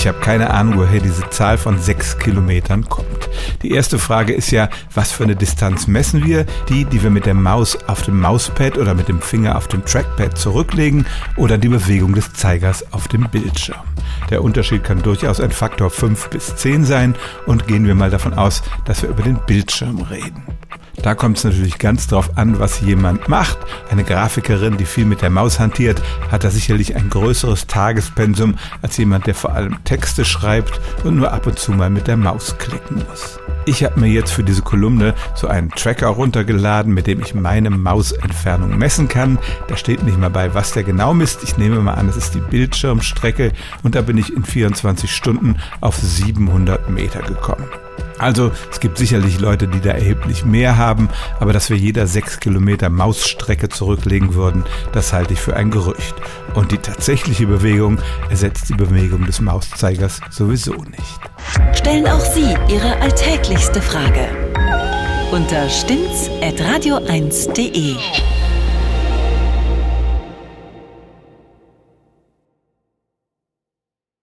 Ich habe keine Ahnung, woher diese Zahl von sechs Kilometern kommt. Die erste Frage ist ja, was für eine Distanz messen wir? Die, die wir mit der Maus auf dem Mauspad oder mit dem Finger auf dem Trackpad zurücklegen oder die Bewegung des Zeigers auf dem Bildschirm. Der Unterschied kann durchaus ein Faktor 5 bis 10 sein und gehen wir mal davon aus, dass wir über den Bildschirm reden. Da kommt es natürlich ganz drauf an, was jemand macht. Eine Grafikerin, die viel mit der Maus hantiert, hat da sicherlich ein größeres Tagespensum als jemand, der vor allem Texte schreibt und nur ab und zu mal mit der Maus klicken muss. Ich habe mir jetzt für diese Kolumne so einen Tracker runtergeladen, mit dem ich meine Mausentfernung messen kann. Da steht nicht mal bei, was der genau misst. Ich nehme mal an, es ist die Bildschirmstrecke und da bin ich in 24 Stunden auf 700 Meter gekommen. Also es gibt sicherlich Leute, die da erheblich mehr haben, aber dass wir jeder sechs Kilometer Mausstrecke zurücklegen würden, das halte ich für ein Gerücht. Und die tatsächliche Bewegung ersetzt die Bewegung des Mauszeigers sowieso nicht. Stellen auch Sie Ihre alltäglichste Frage unter stimmtz.radio1.de.